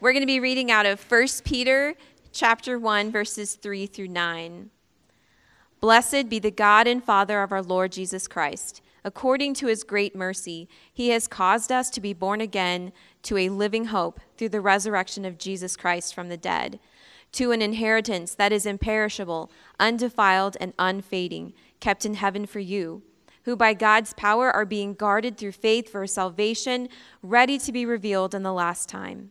We're going to be reading out of 1 Peter chapter 1 verses 3 through 9. Blessed be the God and Father of our Lord Jesus Christ. According to his great mercy, he has caused us to be born again to a living hope through the resurrection of Jesus Christ from the dead, to an inheritance that is imperishable, undefiled, and unfading, kept in heaven for you, who by God's power are being guarded through faith for salvation, ready to be revealed in the last time.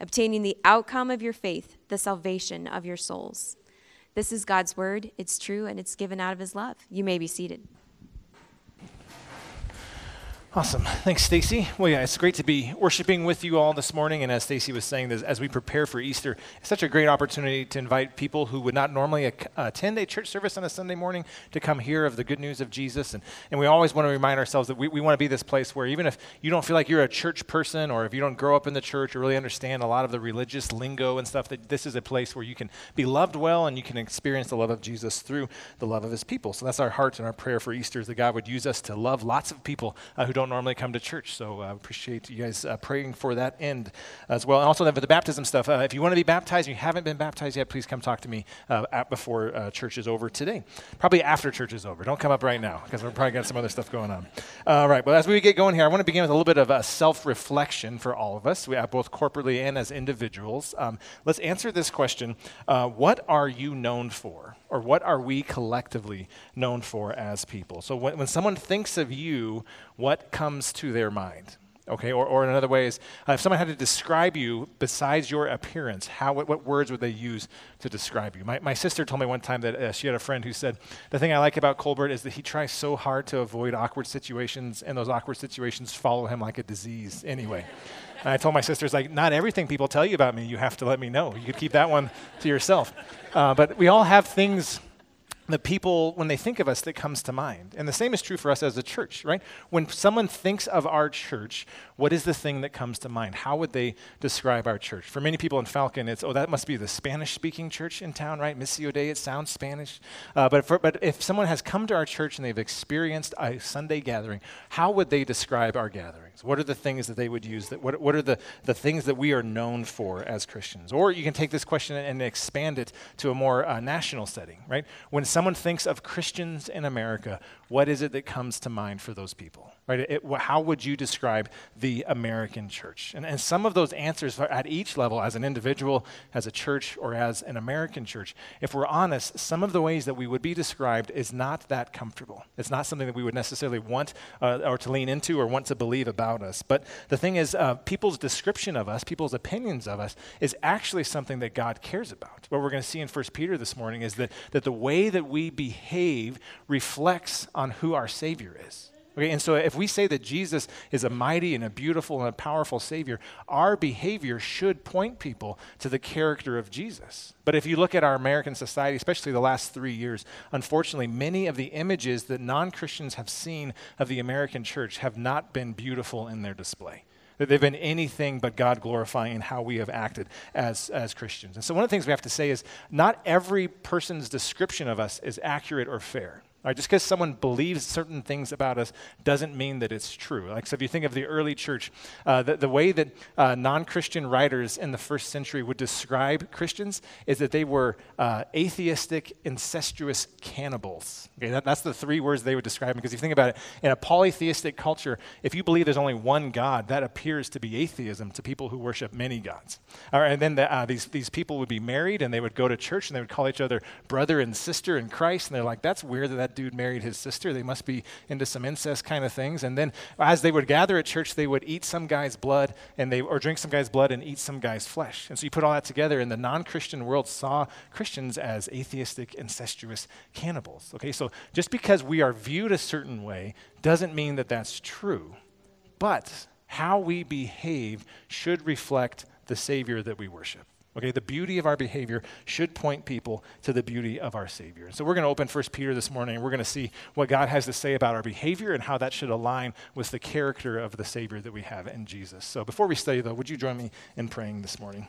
obtaining the outcome of your faith, the salvation of your souls. This is God's word. It's true and it's given out of his love. You may be seated. Awesome. Thanks, Stacy. Well, yeah, it's great to be worshiping with you all this morning. And as Stacy was saying, as we prepare for Easter, it's such a great opportunity to invite people who would not normally attend a church service on a Sunday morning to come hear of the good news of Jesus. And, and we always want to remind ourselves that we, we want to be this place where even if you don't feel like you're a church person or if you don't grow up in the church or really understand a lot of the religious lingo and stuff, that this is a place where you can be loved well and you can experience the love of Jesus through the love of his people. So that's our heart and our prayer for Easter is that God would use us to love lots of people uh, who don't don't normally come to church. So I uh, appreciate you guys uh, praying for that end as well. And also for the baptism stuff, uh, if you want to be baptized and you haven't been baptized yet, please come talk to me uh, before uh, church is over today. Probably after church is over. Don't come up right now because we're probably got some other stuff going on. All right, well, as we get going here, I want to begin with a little bit of a self reflection for all of us, we have both corporately and as individuals. Um, let's answer this question What are you known for? Or what are we collectively known for as people? So when, when someone thinks of you, what comes to their mind? Okay, or, or in other ways, uh, if someone had to describe you besides your appearance, how, what, what words would they use to describe you? My, my sister told me one time that uh, she had a friend who said, The thing I like about Colbert is that he tries so hard to avoid awkward situations, and those awkward situations follow him like a disease anyway. And I told my sisters, like, not everything people tell you about me, you have to let me know. You could keep that one to yourself. Uh, but we all have things that people, when they think of us, that comes to mind. And the same is true for us as a church, right? When someone thinks of our church, what is the thing that comes to mind? How would they describe our church? For many people in Falcon, it's, oh, that must be the Spanish speaking church in town, right? Missio Dei, it sounds Spanish. Uh, but, for, but if someone has come to our church and they've experienced a Sunday gathering, how would they describe our gatherings? What are the things that they would use? That, what, what are the, the things that we are known for as Christians? Or you can take this question and expand it to a more uh, national setting, right? When someone thinks of Christians in America, what is it that comes to mind for those people? Right? It, how would you describe the American church? And, and some of those answers at each level, as an individual, as a church, or as an American church, if we're honest, some of the ways that we would be described is not that comfortable. It's not something that we would necessarily want uh, or to lean into or want to believe about us. But the thing is, uh, people's description of us, people's opinions of us, is actually something that God cares about. What we're going to see in 1 Peter this morning is that, that the way that we behave reflects on who our Savior is. Okay, and so if we say that Jesus is a mighty and a beautiful and a powerful Savior, our behavior should point people to the character of Jesus. But if you look at our American society, especially the last three years, unfortunately, many of the images that non Christians have seen of the American church have not been beautiful in their display that they've been anything but God glorifying in how we have acted as, as Christians. And so, one of the things we have to say is not every person's description of us is accurate or fair. Right, just because someone believes certain things about us doesn't mean that it's true. Like, so if you think of the early church, uh, the, the, way that uh, non Christian writers in the first century would describe Christians is that they were uh, atheistic, incestuous cannibals. Okay, that, that's the three words they would describe Because if you think about it, in a polytheistic culture, if you believe there's only one God, that appears to be atheism to people who worship many gods. All right, and then the, uh, these, these people would be married and they would go to church and they would call each other brother and sister in Christ. And they're like, that's weird that that that dude married his sister. They must be into some incest kind of things. And then as they would gather at church, they would eat some guy's blood and they or drink some guy's blood and eat some guy's flesh. And so you put all that together, and the non-Christian world saw Christians as atheistic, incestuous cannibals. Okay, so just because we are viewed a certain way doesn't mean that that's true. But how we behave should reflect the Savior that we worship. Okay, the beauty of our behavior should point people to the beauty of our Savior. And So we're going to open 1 Peter this morning and we're going to see what God has to say about our behavior and how that should align with the character of the Savior that we have in Jesus. So before we study, though, would you join me in praying this morning?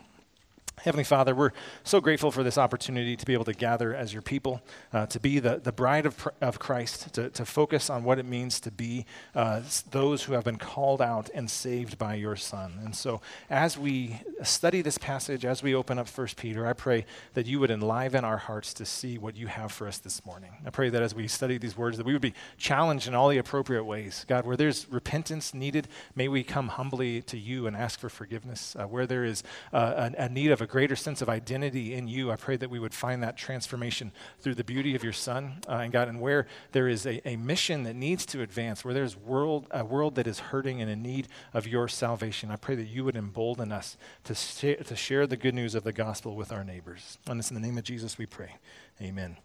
Heavenly Father, we're so grateful for this opportunity to be able to gather as your people, uh, to be the, the bride of, of Christ, to, to focus on what it means to be uh, those who have been called out and saved by your Son. And so, as we study this passage, as we open up 1 Peter, I pray that you would enliven our hearts to see what you have for us this morning. I pray that as we study these words, that we would be challenged in all the appropriate ways. God, where there's repentance needed, may we come humbly to you and ask for forgiveness. Uh, where there is uh, a, a need of a greater sense of identity in you. I pray that we would find that transformation through the beauty of your Son, uh, and God, and where there is a, a mission that needs to advance, where there's world, a world that is hurting and in need of your salvation, I pray that you would embolden us to, sh- to share the good news of the gospel with our neighbors. And it's in the name of Jesus we pray. Amen.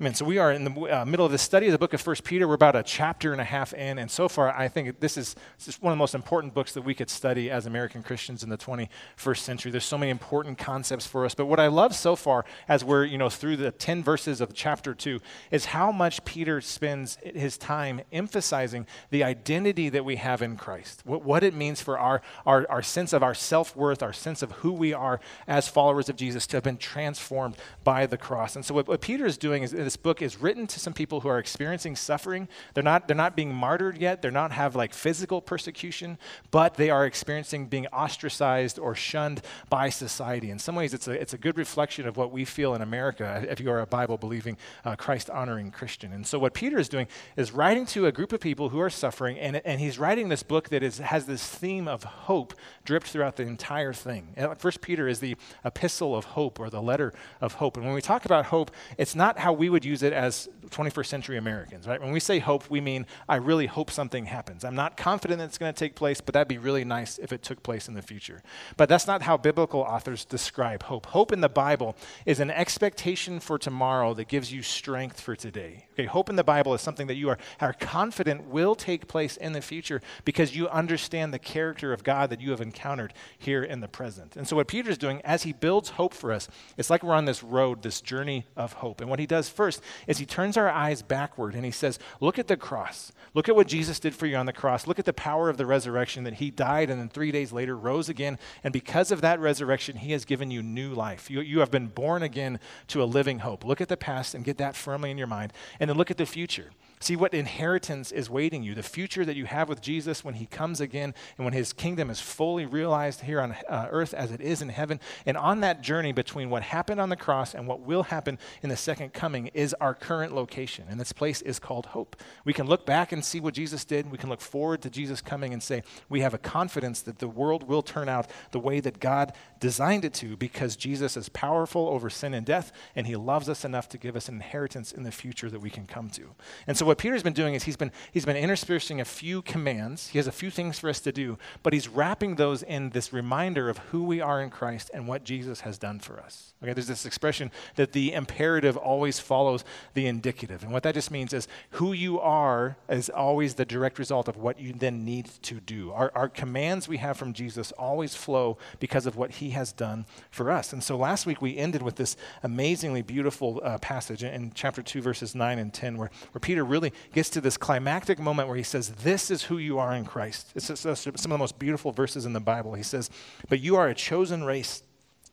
Amen. So we are in the uh, middle of the study of the book of First Peter. We're about a chapter and a half in, and so far, I think this is, is one of the most important books that we could study as American Christians in the 21st century. There's so many important concepts for us. But what I love so far, as we're you know through the 10 verses of chapter two, is how much Peter spends his time emphasizing the identity that we have in Christ, what, what it means for our, our, our sense of our self worth, our sense of who we are as followers of Jesus, to have been transformed by the cross. And so what, what Peter is doing is this book is written to some people who are experiencing suffering. They're not, they're not being martyred yet. They're not have like physical persecution, but they are experiencing being ostracized or shunned by society. In some ways, it's a, it's a good reflection of what we feel in America if you are a Bible believing, uh, Christ honoring Christian. And so, what Peter is doing is writing to a group of people who are suffering, and, and he's writing this book that is, has this theme of hope dripped throughout the entire thing. First Peter is the epistle of hope or the letter of hope. And when we talk about hope, it's not how we would use it as 21st century Americans, right? When we say hope, we mean I really hope something happens. I'm not confident that it's going to take place, but that'd be really nice if it took place in the future. But that's not how biblical authors describe hope. Hope in the Bible is an expectation for tomorrow that gives you strength for today. Okay, hope in the Bible is something that you are, are confident will take place in the future because you understand the character of God that you have encountered here in the present. And so what Peter is doing as he builds hope for us, it's like we're on this road, this journey of hope. And what he does first is he turns our eyes backward and he says, Look at the cross. Look at what Jesus did for you on the cross. Look at the power of the resurrection that he died and then three days later rose again. And because of that resurrection, he has given you new life. You, you have been born again to a living hope. Look at the past and get that firmly in your mind. Then look at the future. See what inheritance is waiting you, the future that you have with Jesus when he comes again and when his kingdom is fully realized here on uh, earth as it is in heaven. And on that journey between what happened on the cross and what will happen in the second coming is our current location. And this place is called hope. We can look back and see what Jesus did. We can look forward to Jesus coming and say, we have a confidence that the world will turn out the way that God designed it to because Jesus is powerful over sin and death and he loves us enough to give us an inheritance in the future that we can come to. And so what Peter's been doing is he's been, he's been interspersing a few commands. He has a few things for us to do, but he's wrapping those in this reminder of who we are in Christ and what Jesus has done for us. Okay, there's this expression that the imperative always follows the indicative. And what that just means is who you are is always the direct result of what you then need to do. Our, our commands we have from Jesus always flow because of what he has done for us. And so last week we ended with this amazingly beautiful uh, passage in, in chapter 2, verses 9 and 10, where, where Peter really really gets to this climactic moment where he says, This is who you are in Christ. It's some of the most beautiful verses in the Bible. He says, But you are a chosen race,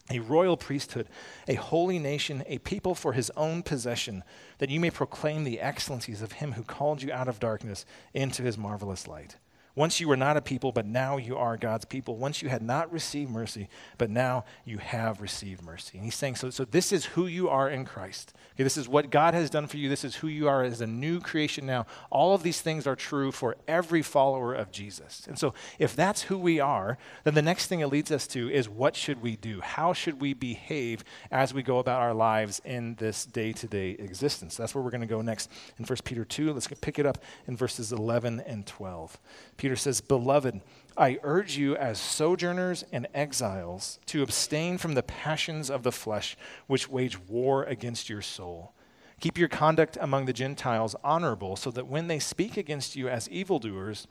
a royal priesthood, a holy nation, a people for his own possession, that you may proclaim the excellencies of him who called you out of darkness into his marvelous light. Once you were not a people, but now you are God's people. Once you had not received mercy, but now you have received mercy. And he's saying, so, so this is who you are in Christ. Okay, this is what God has done for you. This is who you are as a new creation now. All of these things are true for every follower of Jesus. And so if that's who we are, then the next thing it leads us to is what should we do? How should we behave as we go about our lives in this day to day existence? That's where we're going to go next in 1 Peter 2. Let's pick it up in verses 11 and 12. Peter says, Beloved, I urge you as sojourners and exiles to abstain from the passions of the flesh which wage war against your soul. Keep your conduct among the Gentiles honorable, so that when they speak against you as evildoers,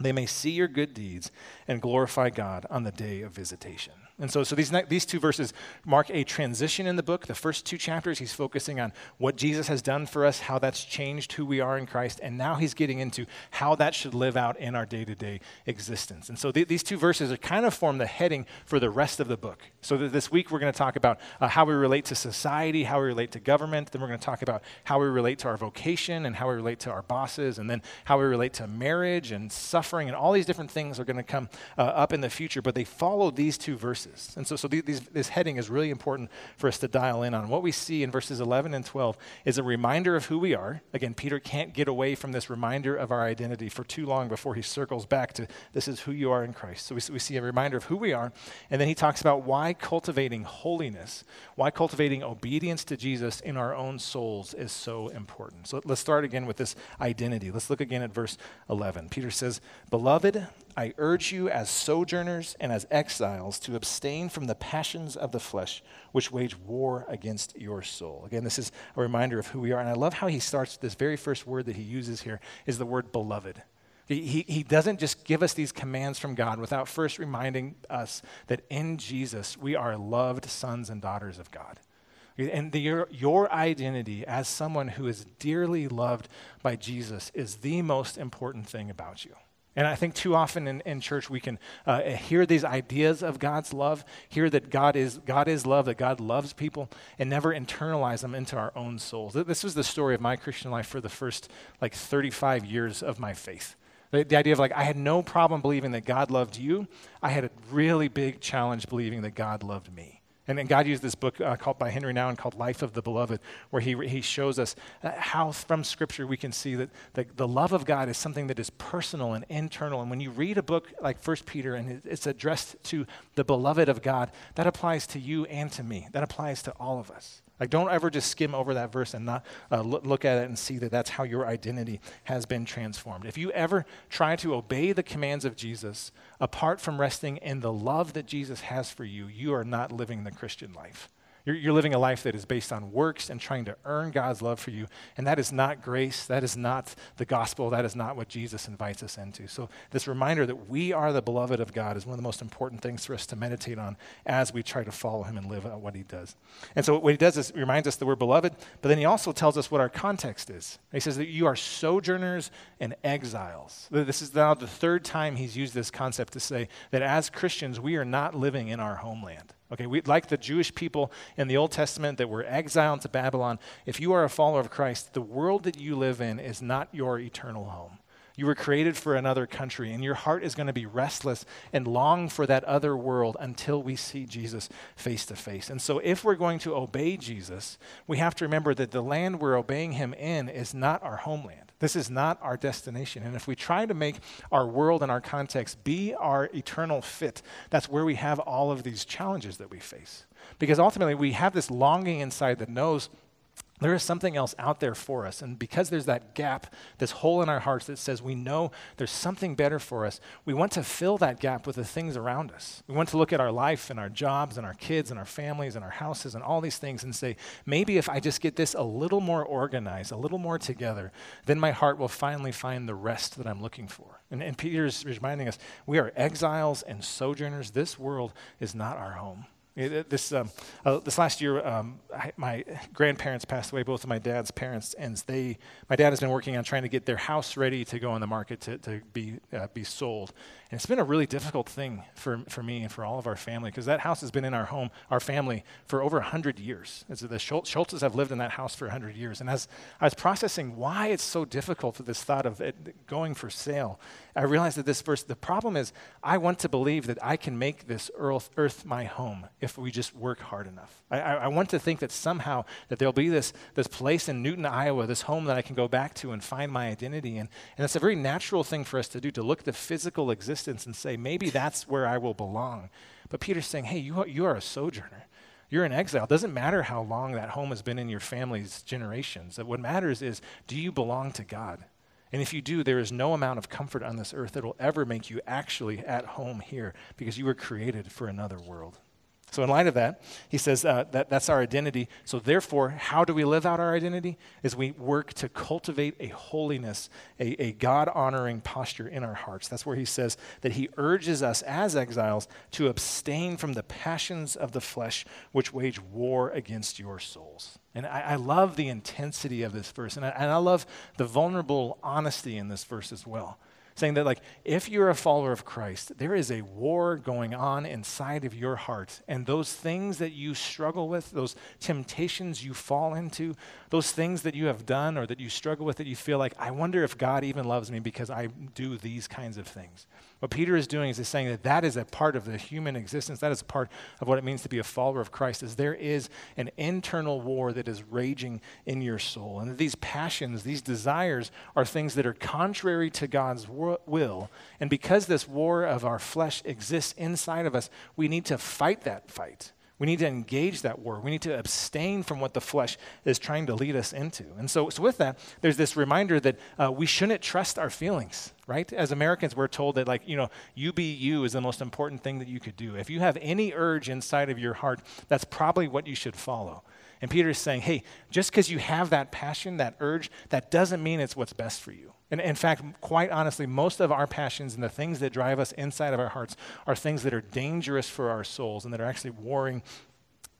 they may see your good deeds and glorify God on the day of visitation. And so, so these, these two verses mark a transition in the book. The first two chapters, he's focusing on what Jesus has done for us, how that's changed who we are in Christ, and now he's getting into how that should live out in our day to day existence. And so th- these two verses are kind of form the heading for the rest of the book. So th- this week we're going to talk about uh, how we relate to society, how we relate to government, then we're going to talk about how we relate to our vocation and how we relate to our bosses, and then how we relate to marriage and suffering, and all these different things are going to come uh, up in the future, but they follow these two verses And so, so these, this heading is really important for us to dial in on. What we see in verses 11 and 12 is a reminder of who we are. Again, Peter can't get away from this reminder of our identity for too long before he circles back to this is who you are in Christ. So we, we see a reminder of who we are. And then he talks about why cultivating holiness, why cultivating obedience to Jesus in our own souls is so important. So let's start again with this identity. Let's look again at verse 11. Peter says, Beloved, I urge you as sojourners and as exiles to abstain from the passions of the flesh, which wage war against your soul. Again, this is a reminder of who we are. And I love how he starts this very first word that he uses here is the word beloved. He, he, he doesn't just give us these commands from God without first reminding us that in Jesus we are loved sons and daughters of God. And the, your, your identity as someone who is dearly loved by Jesus is the most important thing about you. And I think too often in, in church we can uh, hear these ideas of God's love, hear that God is, God is love, that God loves people, and never internalize them into our own souls. This was the story of my Christian life for the first like 35 years of my faith. The, the idea of like, I had no problem believing that God loved you. I had a really big challenge believing that God loved me. And, and God used this book uh, called by Henri Nouwen called Life of the Beloved, where he, he shows us uh, how from Scripture we can see that the, the love of God is something that is personal and internal. And when you read a book like First Peter and it's addressed to the beloved of God, that applies to you and to me. That applies to all of us. Like, don't ever just skim over that verse and not uh, look, look at it and see that that's how your identity has been transformed. If you ever try to obey the commands of Jesus apart from resting in the love that Jesus has for you, you are not living the Christian life. You're, you're, living a life that is based on works and trying to earn God's love for you. And that is not grace. That is not the gospel. That is not what Jesus invites us into. So, this reminder that we are the beloved of God is one of the most important things for us to meditate on as we try to follow him and live out what he does. And so, what he does is reminds us that we're beloved, but then he also tells us what our context is. He says that you are sojourners and exiles. This is now the third time he's used this concept to say that as Christians, we are not living in our homeland. Okay, we, like the Jewish people in the Old Testament that were exiled to Babylon, if you are a follower of Christ, the world that you live in is not your eternal home. You were created for another country, and your heart is going to be restless and long for that other world until we see Jesus face to face. And so, if we're going to obey Jesus, we have to remember that the land we're obeying him in is not our homeland. This is not our destination. And if we try to make our world and our context be our eternal fit, that's where we have all of these challenges that we face. Because ultimately, we have this longing inside that knows there is something else out there for us. And because there's that gap, this hole in our hearts that says we know there's something better for us, we want to fill that gap with the things around us. We want to look at our life and our jobs and our kids and our families and our houses and all these things and say, maybe if I just get this a little more organized, a little more together, then my heart will finally find the rest that I'm looking for. And, and Peter's reminding us we are exiles and sojourners. This world is not our home. This, um, uh, this last year, um, I, my grandparents passed away, both of my dad's parents, and they, my dad has been working on trying to get their house ready to go on the market to, to be, uh, be sold. And it's been a really difficult thing for, for me and for all of our family because that house has been in our home, our family, for over 100 years. As the Schultzes have lived in that house for 100 years. And as I was processing why it's so difficult for this thought of it going for sale, I realized that this verse, the problem is I want to believe that I can make this earth, earth my home if we just work hard enough. I, I, want to think that somehow that there'll be this, this place in Newton, Iowa, this home that I can go back to and find my identity in. And it's a very natural thing for us to do, to look at the physical existence existence and say, maybe that's where I will belong. But Peter's saying, hey, you are, you are a sojourner. You're in exile. It doesn't matter how long that home has been in your family's generations. What matters is, do you belong to God? And if you do, there is no amount of comfort on this earth that will ever make you actually at home here because you were created for another world. So, in light of that, he says uh, that that's our identity. So, therefore, how do we live out our identity? Is we work to cultivate a holiness, a, a God honoring posture in our hearts. That's where he says that he urges us as exiles to abstain from the passions of the flesh which wage war against your souls. And I, I love the intensity of this verse, and I, and I love the vulnerable honesty in this verse as well saying that like if you're a follower of Christ, there is a war going on inside of your heart and those things that you struggle with, those temptations you fall into, those things that you have done or that you struggle with that you feel like I wonder if God even loves me because I do these kinds of things. What Peter is doing is he's saying that that is a part of the human existence. That is a part of what it means to be a follower of Christ. Is there is an internal war that is raging in your soul, and that these passions, these desires, are things that are contrary to God's will. And because this war of our flesh exists inside of us, we need to fight that fight. We need to engage that war. We need to abstain from what the flesh is trying to lead us into. And so, so with that, there's this reminder that uh, we shouldn't trust our feelings, right? As Americans, we're told that, like, you know, you be you is the most important thing that you could do. If you have any urge inside of your heart, that's probably what you should follow. And Peter is saying, hey, just because you have that passion, that urge, that doesn't mean it's what's best for you. And in fact, quite honestly, most of our passions and the things that drive us inside of our hearts are things that are dangerous for our souls and that are actually warring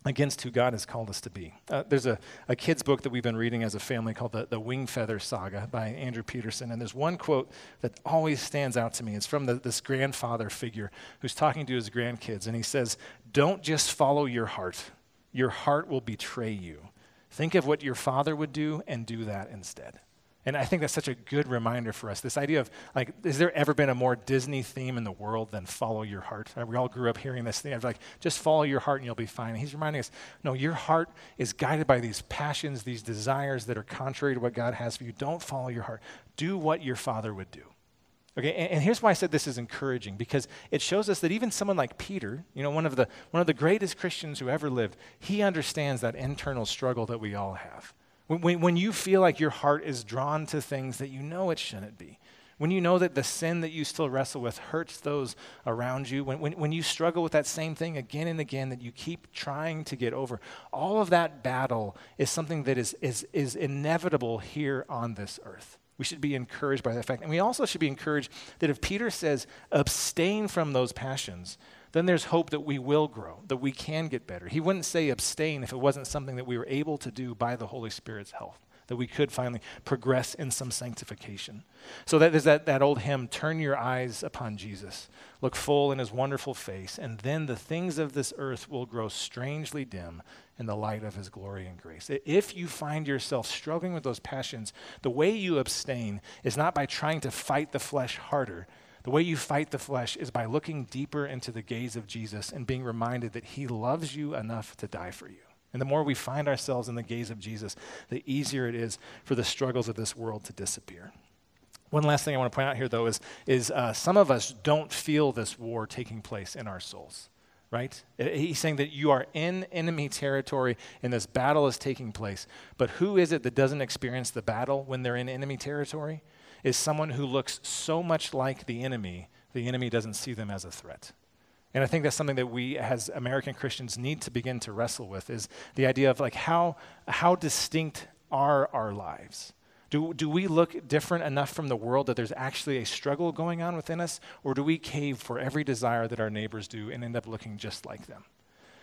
against who God has called us to be. Uh, there's a, a kid's book that we've been reading as a family called the, the Wing Feather Saga by Andrew Peterson. And there's one quote that always stands out to me. It's from the, this grandfather figure who's talking to his grandkids. And he says, Don't just follow your heart, your heart will betray you. Think of what your father would do and do that instead. And I think that's such a good reminder for us. This idea of, like, has there ever been a more Disney theme in the world than follow your heart? Uh, we all grew up hearing this thing of, like, just follow your heart and you'll be fine. And he's reminding us, no, your heart is guided by these passions, these desires that are contrary to what God has for you. Don't follow your heart. Do what your father would do. Okay, and, and, here's why I said this is encouraging because it shows us that even someone like Peter, you know, one of the one of the greatest Christians who ever lived, he understands that internal struggle that we all have. When, when, when you feel like your heart is drawn to things that you know it shouldn't be, when you know that the sin that you still wrestle with hurts those around you, when, when, when you struggle with that same thing again and again that you keep trying to get over, all of that battle is something that is, is, is inevitable here on this earth. We should be encouraged by that fact. And we also should be encouraged that if Peter says, abstain from those passions, then there's hope that we will grow, that we can get better. He wouldn't say abstain if it wasn't something that we were able to do by the Holy Spirit's help, that we could finally progress in some sanctification. So that there's that, that old hymn, Turn Your Eyes Upon Jesus, look full in his wonderful face, and then the things of this earth will grow strangely dim in the light of his glory and grace. If you find yourself struggling with those passions, the way you abstain is not by trying to fight the flesh harder the way you fight the flesh is by looking deeper into the gaze of Jesus and being reminded that he loves you enough to die for you. And the more we find ourselves in the gaze of Jesus, the easier it is for the struggles of this world to disappear. One last thing I want to point out here, though, is, is uh, some of us don't feel this war taking place in our souls, right? Uh, he's saying that you are in enemy territory and this battle is taking place. But who is it that doesn't experience the battle when they're in enemy territory? is someone who looks so much like the enemy, the enemy doesn't see them as a threat. And I think that's something that we as American Christians need to begin to wrestle with is the idea of like how, how distinct are our lives? Do, do we look different enough from the world that there's actually a struggle going on within us? Or do we cave for every desire that our neighbors do and end up looking just like them?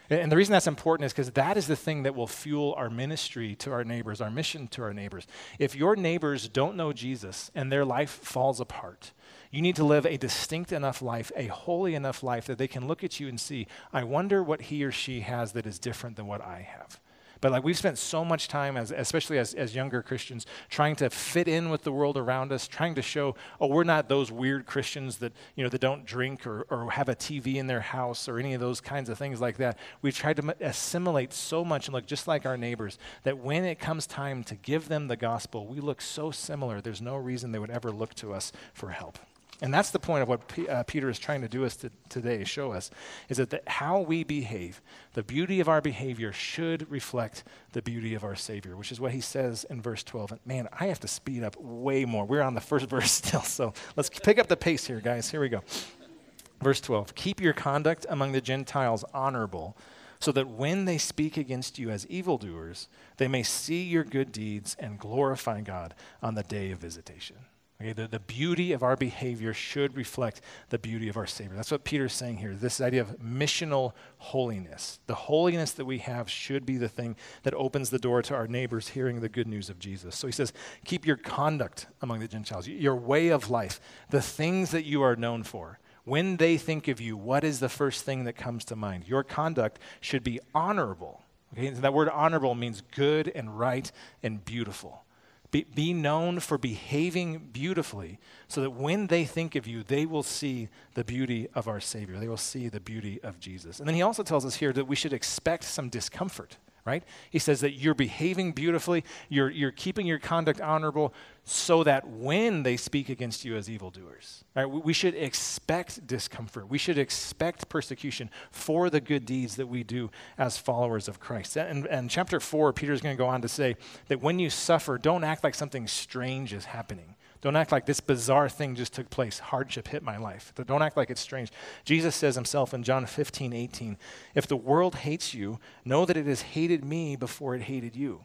And the reason that's important is because that is the thing that will fuel our ministry to our neighbors, our mission to our neighbors. If your neighbors don't know Jesus and their life falls apart, you need to live a distinct enough life, a holy enough life that they can look at you and see, I wonder what he or she has that is different than what I have. But like we've spent so much time, as, especially as, as younger Christians, trying to fit in with the world around us, trying to show, oh, we're not those weird Christians that, you know, that don't drink or, or have a TV in their house or any of those kinds of things like that. We've tried to assimilate so much and look just like our neighbors that when it comes time to give them the gospel, we look so similar, there's no reason they would ever look to us for help. And that's the point of what P- uh, Peter is trying to do us to, today, show us, is that the, how we behave, the beauty of our behavior should reflect the beauty of our Savior, which is what he says in verse 12. And man, I have to speed up way more. We're on the first verse still, so let's pick up the pace here, guys. Here we go. Verse 12 Keep your conduct among the Gentiles honorable so that when they speak against you as evildoers, they may see your good deeds and glorify God on the day of visitation. Okay, the, the beauty of our behavior should reflect the beauty of our Savior. That's what Peter's saying here. This idea of missional holiness. The holiness that we have should be the thing that opens the door to our neighbors hearing the good news of Jesus. So he says, keep your conduct among the Gentiles, your way of life, the things that you are known for. When they think of you, what is the first thing that comes to mind? Your conduct should be honorable. Okay, and that word honorable means good and right and beautiful. Be, be, known for behaving beautifully so that when they think of you, they will see the beauty of our Savior. They will see the beauty of Jesus. And then he also tells us here that we should expect some discomfort right? He says that you're behaving beautifully, you're, you're keeping your conduct honorable, so that when they speak against you as evildoers, right, we should expect discomfort. We should expect persecution for the good deeds that we do as followers of Christ. And, and chapter 4, Peter's going to go on to say that when you suffer, don't act like something strange is happening. Don't act like this bizarre thing just took place. Hardship hit my life. Don't act like it's strange. Jesus says himself in John 15, 18, If the world hates you, know that it has hated me before it hated you.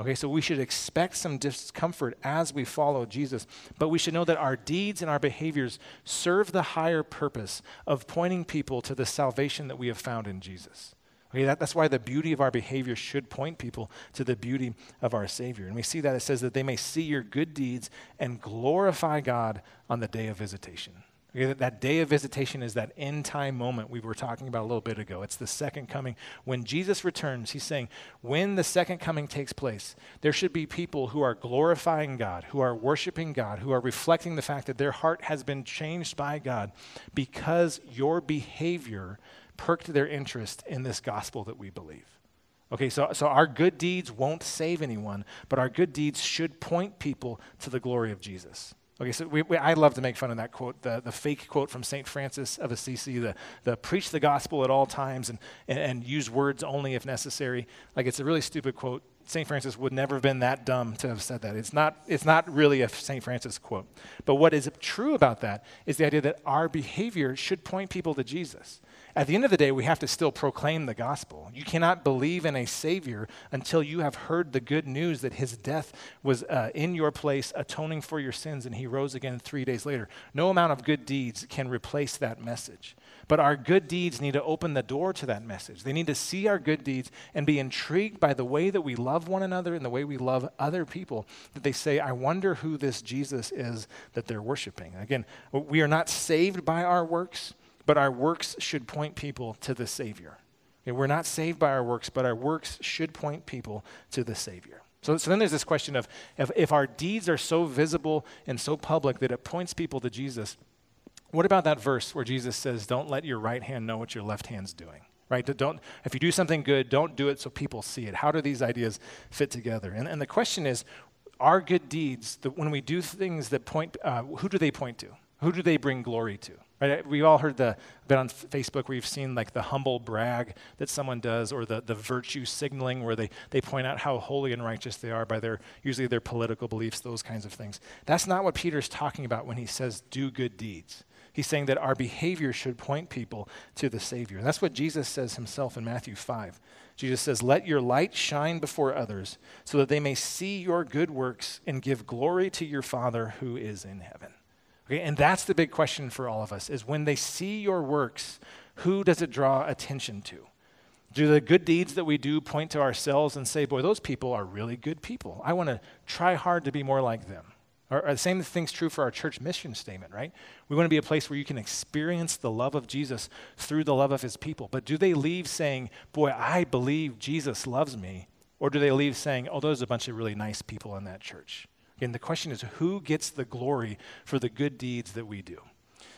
Okay, so we should expect some discomfort as we follow Jesus, but we should know that our deeds and our behaviors serve the higher purpose of pointing people to the salvation that we have found in Jesus. Okay, that, that's why the beauty of our behavior should point people to the beauty of our Savior. And we see that it says that they may see your good deeds and glorify God on the day of visitation. Okay, that, that day of visitation is that end time moment we were talking about a little bit ago. It's the second coming. When Jesus returns, he's saying, when the second coming takes place, there should be people who are glorifying God, who are worshiping God, who are reflecting the fact that their heart has been changed by God because your behavior perked their interest in this gospel that we believe. Okay, so, so our good deeds won't save anyone, but our good deeds should point people to the glory of Jesus. Okay, so we, we, I love to make fun of that quote, the, the fake quote from St. Francis of Assisi, the, the preach the gospel at all times and, and, and use words only if necessary. Like it's a really stupid quote. St. Francis would never have been that dumb to have said that. It's not, it's not really a St. Francis quote. But what is true about that is the idea that our behavior should point people to Jesus. At the end of the day, we have to still proclaim the gospel. You cannot believe in a Savior until you have heard the good news that his death was uh, in your place, atoning for your sins, and he rose again three days later. No amount of good deeds can replace that message. But our good deeds need to open the door to that message. They need to see our good deeds and be intrigued by the way that we love one another and the way we love other people. That they say, I wonder who this Jesus is that they're worshiping. Again, we are not saved by our works but our works should point people to the Savior. Okay, we're not saved by our works, but our works should point people to the Savior. So, so then there's this question of if, if our deeds are so visible and so public that it points people to Jesus, what about that verse where Jesus says, Don't let your right hand know what your left hand's doing? Right? Don't, if you do something good, don't do it so people see it. How do these ideas fit together? And, and the question is, are good deeds, the, when we do things that point, uh, who do they point to? Who do they bring glory to? Right? We've all heard the been on Facebook where you've seen like the humble brag that someone does, or the, the virtue signaling where they, they point out how holy and righteous they are by their usually their political beliefs, those kinds of things. That's not what Peter's talking about when he says do good deeds. He's saying that our behavior should point people to the Savior. And that's what Jesus says himself in Matthew 5. Jesus says, Let your light shine before others so that they may see your good works and give glory to your Father who is in heaven. Okay, and that's the big question for all of us is when they see your works, who does it draw attention to? Do the good deeds that we do point to ourselves and say, boy, those people are really good people. I want to try hard to be more like them. Or, or the same thing's true for our church mission statement, right? We want to be a place where you can experience the love of Jesus through the love of his people. But do they leave saying, boy, I believe Jesus loves me? Or do they leave saying, oh, those are a bunch of really nice people in that church? Again, the question is who gets the glory for the good deeds that we do?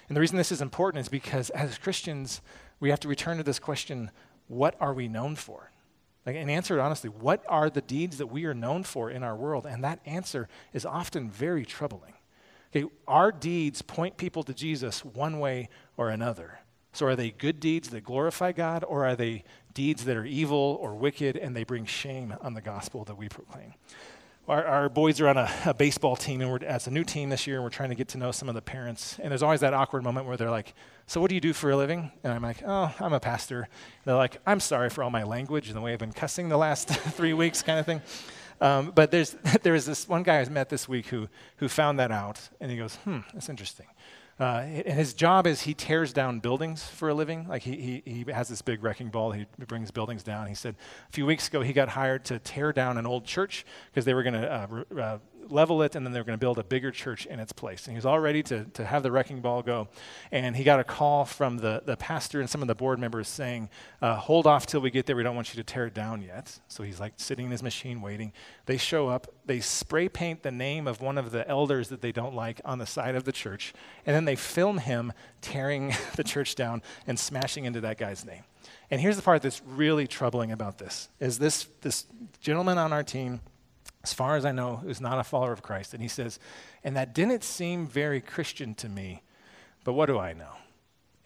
And the reason this is important is because as Christians, we have to return to this question what are we known for? Like, and answer it honestly what are the deeds that we are known for in our world? And that answer is often very troubling. Okay, our deeds point people to Jesus one way or another. So, are they good deeds that glorify God, or are they deeds that are evil or wicked and they bring shame on the gospel that we proclaim? Our, our boys are on a, a, baseball team, and we're, it's a new team this year, and we're trying to get to know some of the parents. And there's always that awkward moment where they're like, So, what do you do for a living? And I'm like, Oh, I'm a pastor. And they're like, I'm sorry for all my language and the way I've been cussing the last three weeks, kind of thing. Um, but there's, there's this one guy I met this week who, who found that out, and he goes, Hmm, that's interesting. Uh, and his job is he tears down buildings for a living. Like he, he, he has this big wrecking ball. He brings buildings down. He said a few weeks ago he got hired to tear down an old church because they were going to uh, uh, level it, and then they're going to build a bigger church in its place. And he was all ready to, to have the wrecking ball go. And he got a call from the, the pastor and some of the board members saying, uh, Hold off till we get there. We don't want you to tear it down yet. So he's like sitting in his machine waiting. They show up, they spray paint the name of one of the elders that they don't like on the side of the church, and then they film him tearing the church down and smashing into that guy's name. And here's the part that's really troubling about this is this this gentleman on our team as far as I know, is not a follower of Christ. And he says, and that didn't seem very Christian to me, but what do I know?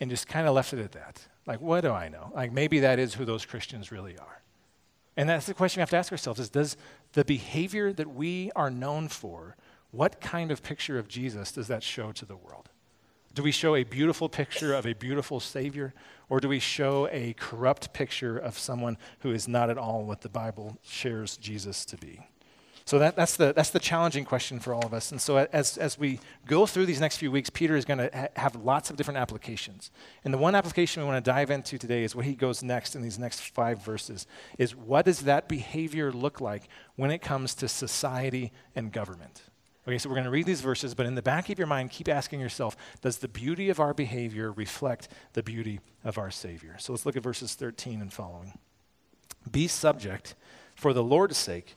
And just kind of left it at that. Like, what do I know? Like, maybe that is who those Christians really are. And that's the question we have to ask ourselves is does the behavior that we are known for, what kind of picture of Jesus does that show to the world? Do we show a beautiful picture of a beautiful Savior, or do we show a corrupt picture of someone who is not at all what the Bible shares Jesus to be? So that, that's, the, that's the challenging question for all of us. And so as, as we go through these next few weeks, Peter is going to ha- have lots of different applications. And the one application we want to dive into today is what he goes next in these next five verses, is what does that behavior look like when it comes to society and government? Okay, so we're going to read these verses, but in the back of your mind, keep asking yourself, does the beauty of our behavior reflect the beauty of our Savior? So let's look at verses 13 and following. Be subject for the Lord's sake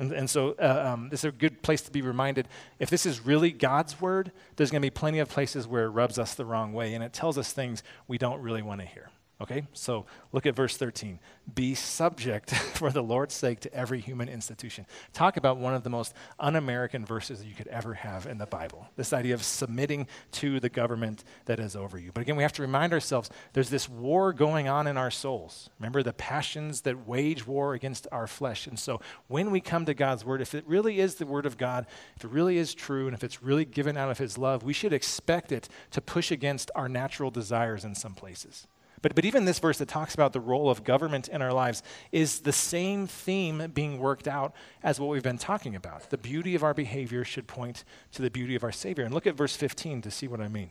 And, and so uh, um, this is a good place to be reminded if this is really God's word, there's going to be plenty of places where it rubs us the wrong way and it tells us things we don't really want to hear. Okay, so look at verse 13. Be subject for the Lord's sake to every human institution. Talk about one of the most un American verses you could ever have in the Bible. This idea of submitting to the government that is over you. But again, we have to remind ourselves there's this war going on in our souls. Remember the passions that wage war against our flesh. And so when we come to God's word, if it really is the word of God, if it really is true, and if it's really given out of his love, we should expect it to push against our natural desires in some places. But, but even this verse that talks about the role of government in our lives is the same theme being worked out as what we've been talking about. The beauty of our behavior should point to the beauty of our Savior. And look at verse 15 to see what I mean.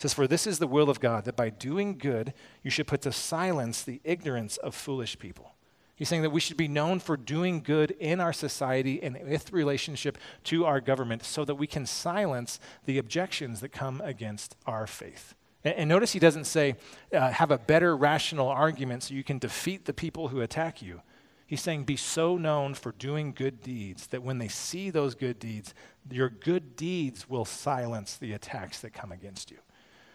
It says, For this is the will of God, that by doing good you should put to silence the ignorance of foolish people. He's saying that we should be known for doing good in our society and with relationship to our government so that we can silence the objections that come against our faith. And, notice he doesn't say, uh, have a better rational argument so you can defeat the people who attack you. He's saying, be so known for doing good deeds that when they see those good deeds, your good deeds will silence the attacks that come against you.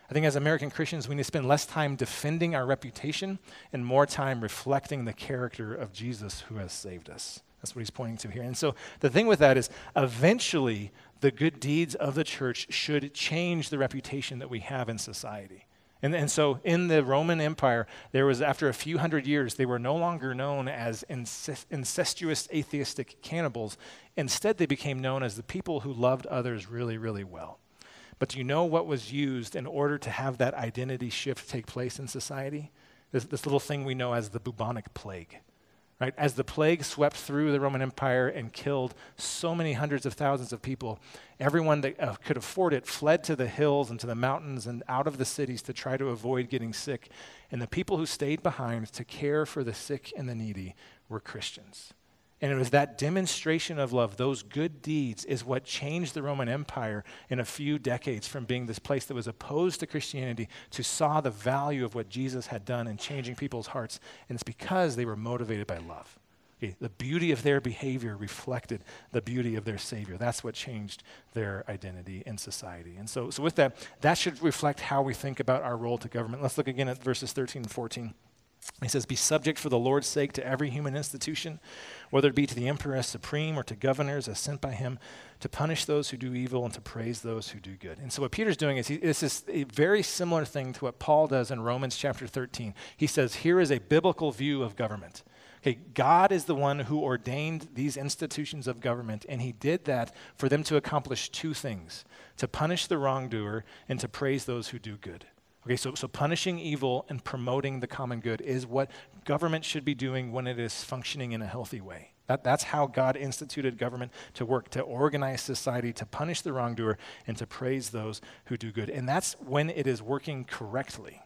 I think as American Christians, we need to spend less time defending our reputation and more time reflecting the character of Jesus who has saved us. That's what he's pointing to here. And so the thing with that is, eventually, the good deeds of the church should change the reputation that we have in society. And, and so in the Roman Empire, there was, after a few hundred years, they were no longer known as incestuous atheistic cannibals. Instead, they became known as the people who loved others really, really well. But do you know what was used in order to have that identity shift take place in society? This, this little thing we know as the bubonic plague. Right? As the plague swept through the Roman Empire and killed so many hundreds of thousands of people, everyone that uh, could afford it fled to the hills and to the mountains and out of the cities to try to avoid getting sick. And the people who stayed behind to care for the sick and the needy were Christians. And it was that demonstration of love, those good deeds, is what changed the Roman Empire in a few decades from being this place that was opposed to Christianity to saw the value of what Jesus had done in changing people's hearts. And it's because they were motivated by love. Okay, the beauty of their behavior reflected the beauty of their Savior. That's what changed their identity in society. And so, so with that, that should reflect how we think about our role to government. Let's look again at verses 13 and 14. He says, Be subject for the Lord's sake to every human institution, whether it be to the emperor as supreme or to governors as sent by him, to punish those who do evil and to praise those who do good. And so, what Peter's doing is he, this is a very similar thing to what Paul does in Romans chapter 13. He says, Here is a biblical view of government. Okay, God is the one who ordained these institutions of government, and he did that for them to accomplish two things to punish the wrongdoer and to praise those who do good. Okay, so, so punishing evil and promoting the common good is what government should be doing when it is functioning in a healthy way. That, that's how God instituted government to work, to organize society, to punish the wrongdoer, and to praise those who do good. And that's when it is working correctly.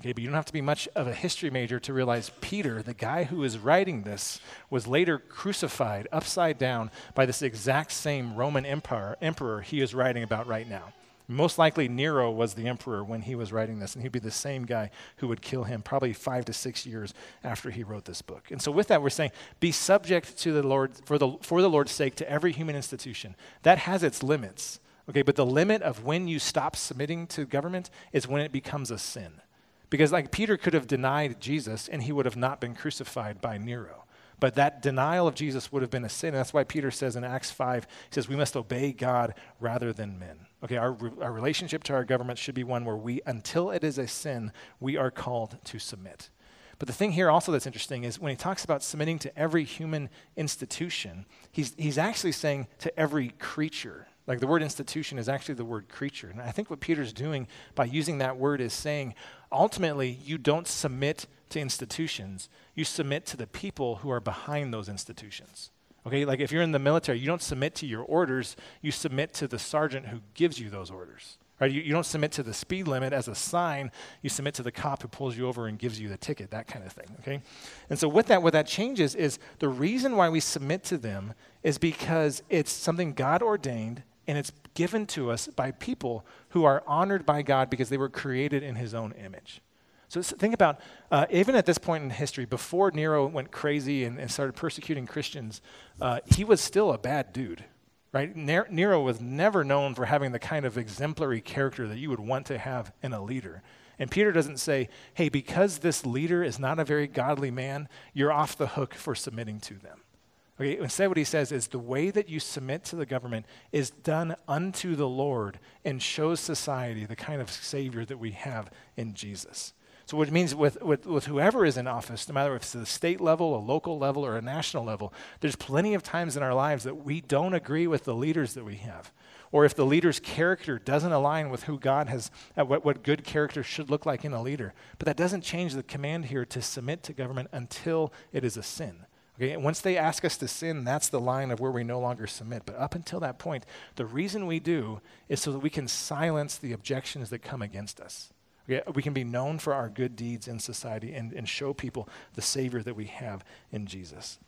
Okay, but you don't have to be much of a history major to realize Peter, the guy who is writing this, was later crucified upside down by this exact same Roman emperor, emperor he is writing about right now. Most likely, Nero was the emperor when he was writing this, and he'd be the same guy who would kill him probably five to six years after he wrote this book. And so, with that, we're saying be subject to the Lord for the, for the Lord's sake to every human institution. That has its limits, okay? But the limit of when you stop submitting to government is when it becomes a sin. Because, like, Peter could have denied Jesus and he would have not been crucified by Nero. But that denial of Jesus would have been a sin. And that's why Peter says in Acts 5, he says, we must obey God rather than men. Okay, our, our relationship to our government should be one where we, until it is a sin, we are called to submit. But the thing here also that's interesting is when he talks about submitting to every human institution, he's, he's actually saying to every creature. Like the word institution is actually the word creature. And I think what Peter's doing by using that word is saying ultimately, you don't submit to institutions, you submit to the people who are behind those institutions. Okay, like if you're in the military, you don't submit to your orders, you submit to the sergeant who gives you those orders. Right? You, you don't submit to the speed limit as a sign, you submit to the cop who pulls you over and gives you the ticket, that kind of thing. Okay? And so with that, what that changes is the reason why we submit to them is because it's something God ordained and it's given to us by people who are honored by God because they were created in his own image. So think about, uh, even at this point in history, before Nero went crazy and, and started persecuting Christians, uh, he was still a bad dude, right? Nero was never known for having the kind of exemplary character that you would want to have in a leader. And Peter doesn't say, hey, because this leader is not a very godly man, you're off the hook for submitting to them. Okay, instead, what he says is the way that you submit to the government is done unto the Lord and shows society the kind of Savior that we have in Jesus. So, it means with, with, with whoever is in office, no matter if it's the state level, a local level, or a national level, there's plenty of times in our lives that we don't agree with the leaders that we have. Or if the leader's character doesn't align with who God has, uh, what, what good character should look like in a leader. But that doesn't change the command here to submit to government until it is a sin. Okay, once they ask us to sin, that's the line of where we no longer submit. But up until that point, the reason we do is so that we can silence the objections that come against us. We can be known for our good deeds in society and, and show people the Savior that we have in Jesus.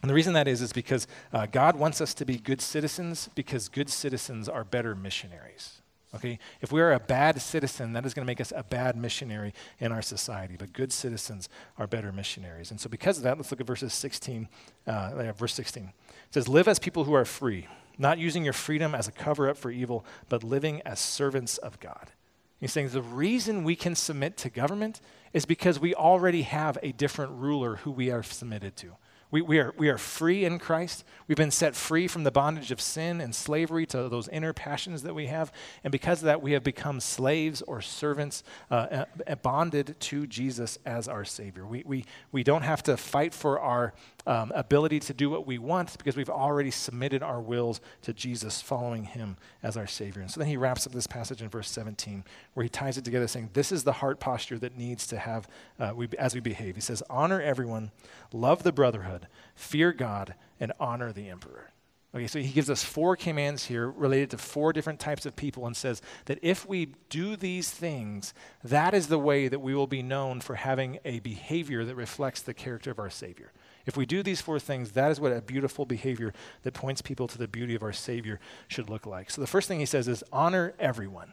And the reason that is, is because uh, God wants us to be good citizens because good citizens are better missionaries. Okay? If we are a bad citizen, that is going to make us a bad missionary in our society. But good citizens are better missionaries. And so, because of that, let's look at verses 16, uh, verse 16. It says, Live as people who are free, not using your freedom as a cover up for evil, but living as servants of God. He's saying the reason we can submit to government is because we already have a different ruler who we are submitted to. We, we, are, we are free in Christ. We've been set free from the bondage of sin and slavery to those inner passions that we have. And because of that, we have become slaves or servants uh, uh, bonded to Jesus as our Savior. We, we, we don't have to fight for our um, ability to do what we want because we've already submitted our wills to Jesus, following Him as our Savior. And so then he wraps up this passage in verse 17, where he ties it together, saying, This is the heart posture that needs to have uh, we, as we behave. He says, Honor everyone, love the brotherhood, fear God, and honor the emperor. Okay, so he gives us four commands here related to four different types of people and says that if we do these things, that is the way that we will be known for having a behavior that reflects the character of our Savior. If we do these four things, that is what a beautiful behavior that points people to the beauty of our Savior should look like. So the first thing he says is honor everyone.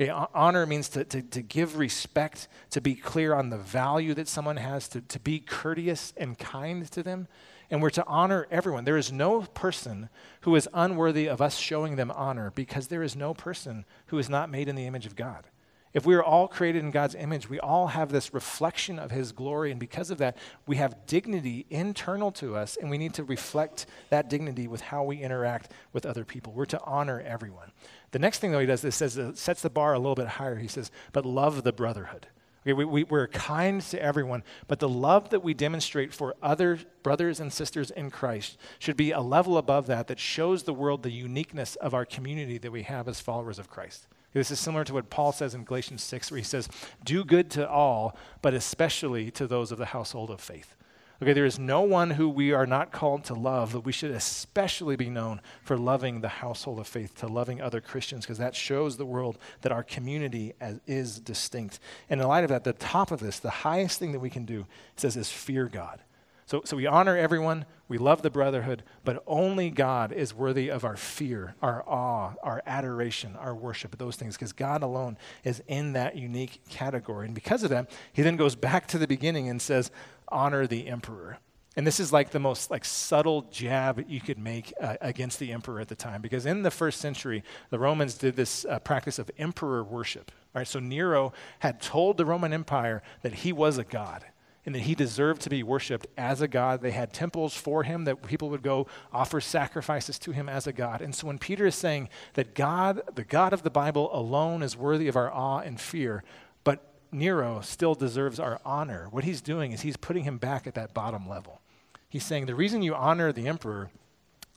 Okay, honor means to, to, to, give respect, to be clear on the value that someone has, to, to be courteous and kind to them. And we're to honor everyone. There is no person who is unworthy of us showing them honor because there is no person who is not made in the image of God. If we are all created in God's image, we all have this reflection of His glory. And because of that, we have dignity internal to us, and we need to reflect that dignity with how we interact with other people. We're to honor everyone. The next thing, though, he does is says, uh, sets the bar a little bit higher. He says, but love the brotherhood. Okay, we, we, we're kind to everyone, but the love that we demonstrate for other brothers and sisters in Christ should be a level above that that shows the world the uniqueness of our community that we have as followers of Christ. This is similar to what Paul says in Galatians 6, where he says, Do good to all, but especially to those of the household of faith. Okay, there is no one who we are not called to love, but we should especially be known for loving the household of faith, to loving other Christians, because that shows the world that our community as, is distinct. And in light of that, the top of this, the highest thing that we can do, says, is fear God. So, so we honor everyone, we love the brotherhood, but only God is worthy of our fear, our awe, our adoration, our worship, those things, because God alone is in that unique category. And because of that, he then goes back to the beginning and says, honor the emperor. And this is like the most like subtle jab you could make uh, against the emperor at the time, because in the first century, the Romans did this uh, practice of emperor worship. All right, so Nero had told the Roman Empire that he was a god and that he deserved to be worshiped as a God. They had temples for him that people would go offer sacrifices to him as a God. And so when Peter is saying that God, the God of the Bible alone, is worthy of our awe and fear, but Nero still deserves our honor, what he's doing is he's putting him back at that bottom level. He's saying the reason you honor the emperor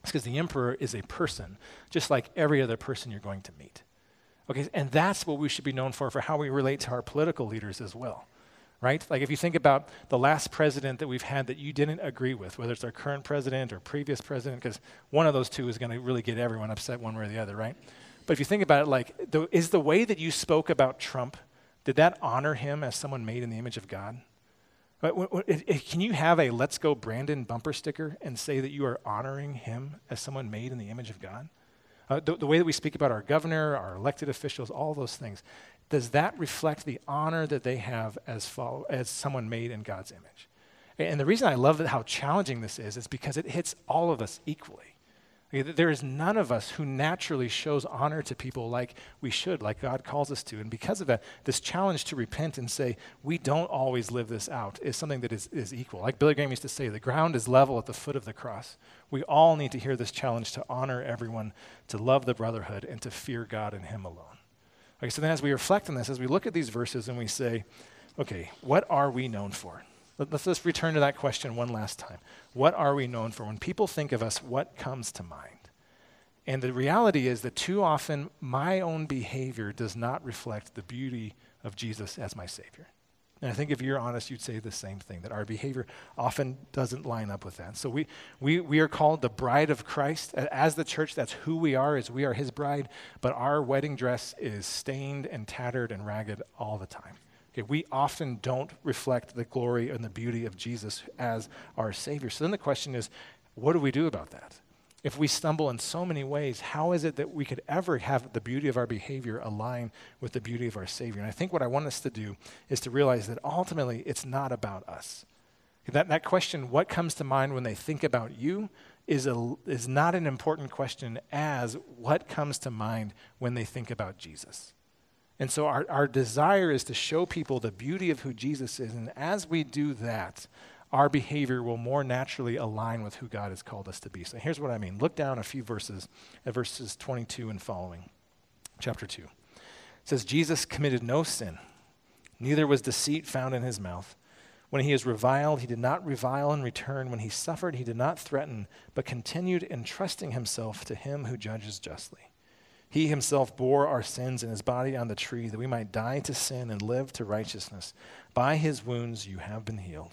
is because the emperor is a person, just like every other person you're going to meet. Okay, and that's what we should be known for, for how we relate to our political leaders as well right? Like if you think about the last president that we've had that you didn't agree with, whether it's our current president or previous president, because one of those two is going to really get everyone upset one way or the other, right? But if you think about it, like, the, is the way that you spoke about Trump, did that honor him as someone made in the image of God? Can you have a Let's Go Brandon bumper sticker and say that you are honoring him as someone made in the image of God? Uh, the, the, way that we speak about our governor, our elected officials, all those things, does that reflect the honor that they have as, follow, as someone made in God's image? And the reason I love how challenging this is is because it hits all of us equally. There is none of us who naturally shows honor to people like we should, like God calls us to. And because of that, this challenge to repent and say, we don't always live this out, is something that is, is equal. Like Billy Graham used to say, the ground is level at the foot of the cross. We all need to hear this challenge to honor everyone, to love the brotherhood, and to fear God and Him alone. Okay, so then as we reflect on this, as we look at these verses and we say, okay, what are we known for? Let's just return to that question one last time. What are we known for? When people think of us, what comes to mind? And the reality is that too often my own behavior does not reflect the beauty of Jesus as my Savior. And I think if you're honest, you'd say the same thing, that our behavior often doesn't line up with that. So we, we, we are called the bride of Christ. As the church, that's who we are, is we are his bride, but our wedding dress is stained and tattered and ragged all the time. Okay, we often don't reflect the glory and the beauty of Jesus as our Savior. So then the question is, what do we do about that? If we stumble in so many ways, how is it that we could ever have the beauty of our behavior align with the beauty of our Savior? And I think what I want us to do is to realize that ultimately it's not about us. That, that question, what comes to mind when they think about you, is, a, is not an important question as what comes to mind when they think about Jesus. And so our, our desire is to show people the beauty of who Jesus is. And as we do that, our behavior will more naturally align with who God has called us to be. So here's what I mean. Look down a few verses at verses 22 and following, chapter 2. It says, Jesus committed no sin, neither was deceit found in his mouth. When he is reviled, he did not revile in return. When he suffered, he did not threaten, but continued entrusting himself to him who judges justly. He himself bore our sins in his body on the tree, that we might die to sin and live to righteousness. By his wounds you have been healed.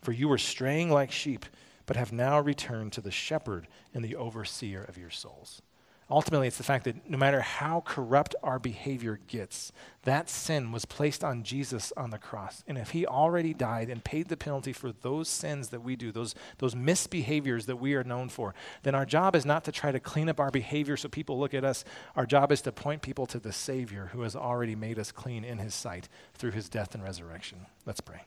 For you were straying like sheep, but have now returned to the shepherd and the overseer of your souls. Ultimately, it's the fact that no matter how corrupt our behavior gets, that sin was placed on Jesus on the cross. And if he already died and paid the penalty for those sins that we do, those, those misbehaviors that we are known for, then our job is not to try to clean up our behavior so people look at us. Our job is to point people to the Savior who has already made us clean in his sight through his death and resurrection. Let's pray.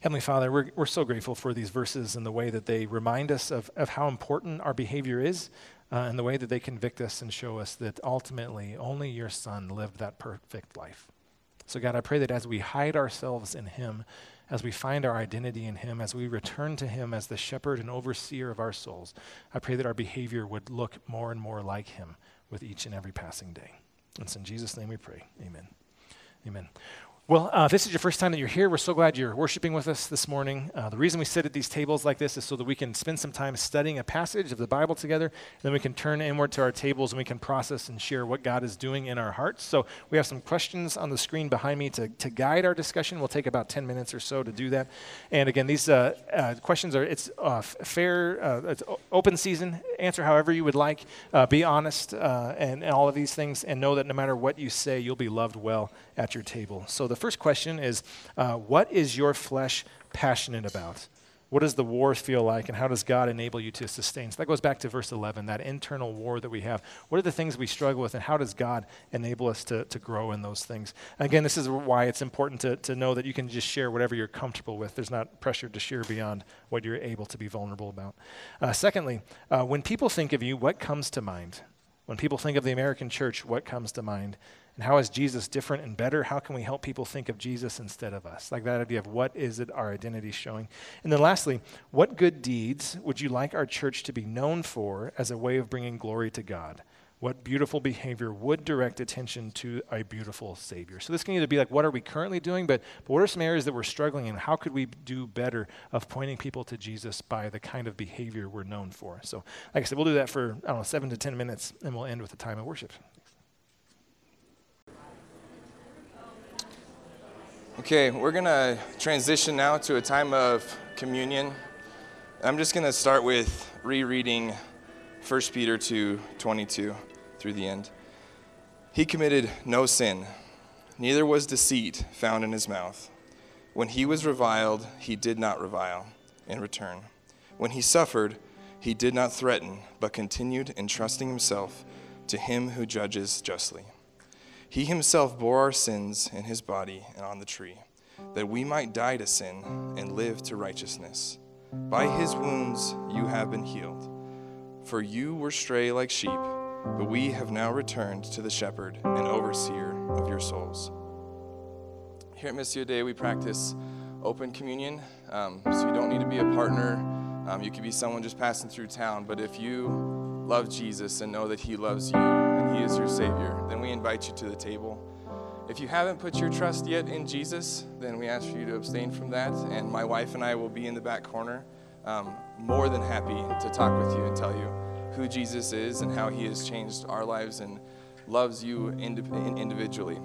Heavenly Father, we're, we're so grateful for these verses and the way that they remind us of, of how important our behavior is uh, and the way that they convict us and show us that ultimately only your Son lived that perfect life. So, God, I pray that as we hide ourselves in Him, as we find our identity in Him, as we return to Him as the shepherd and overseer of our souls, I pray that our behavior would look more and more like Him with each and every passing day. It's in Jesus' name we pray. Amen. Amen. Well, uh, if this is your first time that you're here, we're so glad you're worshiping with us this morning. Uh, the reason we sit at these tables like this is so that we can spend some time studying a passage of the Bible together, and then we can turn inward to our tables and we can process and share what God is doing in our hearts. So we have some questions on the screen behind me to, to guide our discussion. We'll take about 10 minutes or so to do that. And again, these uh, uh questions are it's uh, fair, uh, it's open season. Answer however you would like. be honest and, and all of these things, and know that no matter what you say, you'll be loved well at your table. So the first question is uh, What is your flesh passionate about? What does the war feel like, and how does God enable you to sustain? So that goes back to verse 11, that internal war that we have. What are the things we struggle with, and how does God enable us to, to grow in those things? Again, this is why it's important to, to know that you can just share whatever you're comfortable with. There's not pressure to share beyond what you're able to be vulnerable about. Uh, secondly, uh, when people think of you, what comes to mind? When people think of the American church, what comes to mind? And how is Jesus different and better? How can we help people think of Jesus instead of us? Like that idea of what is it our identity showing? And then lastly, what good deeds would you like our church to be known for as a way of bringing glory to God? What beautiful behavior would direct attention to a beautiful Savior? So this can either be like, what are we currently doing, but, but what are some areas that we're struggling in? How could we do better of pointing people to Jesus by the kind of behavior we're known for? So, like I said, we'll do that for, I don't know, seven to 10 minutes, and we'll end with a time of worship. Okay, we're going to transition now to a time of communion. I'm just going to start with rereading 1 Peter 2 22 through the end. He committed no sin, neither was deceit found in his mouth. When he was reviled, he did not revile in return. When he suffered, he did not threaten, but continued entrusting himself to him who judges justly. He himself bore our sins in his body and on the tree, that we might die to sin and live to righteousness. By his wounds you have been healed. For you were stray like sheep, but we have now returned to the shepherd and overseer of your souls. Here at Missio Dei, we practice open communion, um, so you don't need to be a partner. Um, you could be someone just passing through town, but if you love Jesus and know that he loves you, and he is your Savior, then we invite you to the table. If you haven't put your trust yet in Jesus, then we ask for you to abstain from that. And my wife and I will be in the back corner, um, more than happy to talk with you and tell you who Jesus is and how he has changed our lives and loves you individually.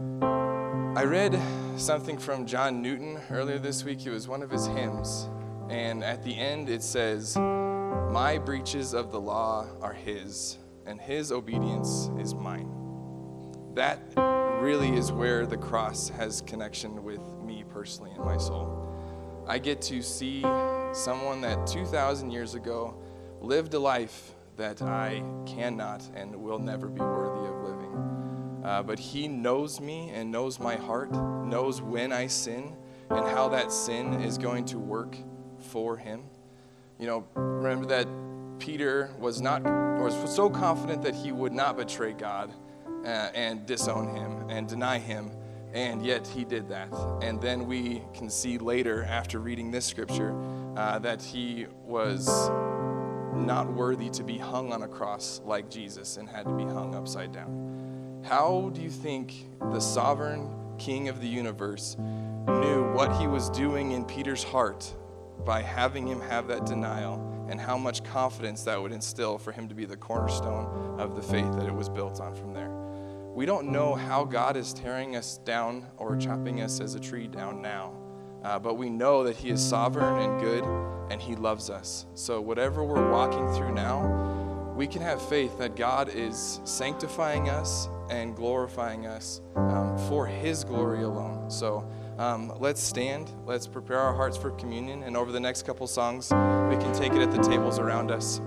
I read something from John Newton earlier this week. It was one of his hymns. And at the end, it says, My breaches of the law are his and his obedience is mine. That really is where the cross has connection with me personally in my soul. I get to see someone that 2,000 years ago lived a life that I cannot and will never be worthy of living. Uh, but he knows me and knows my heart, knows when I sin and how that sin is going to work for him. You know, remember that Peter was not was so confident that he would not betray God uh, and disown him and deny him, and yet he did that. And then we can see later, after reading this scripture, uh, that he was not worthy to be hung on a cross like Jesus and had to be hung upside down. How do you think the sovereign King of the universe knew what he was doing in Peter's heart by having him have that denial? and how much confidence that would instill for him to be the cornerstone of the faith that it was built on from there. We don't know how God is tearing us down or chopping us as a tree down now, uh, but we know that He is sovereign and good and He loves us. So, whatever we're walking through now, we can have faith that God is sanctifying us and glorifying us um, for His glory alone. So, um, let's stand. Let's prepare our hearts for communion. And over the next couple songs, we can take it at the tables around us.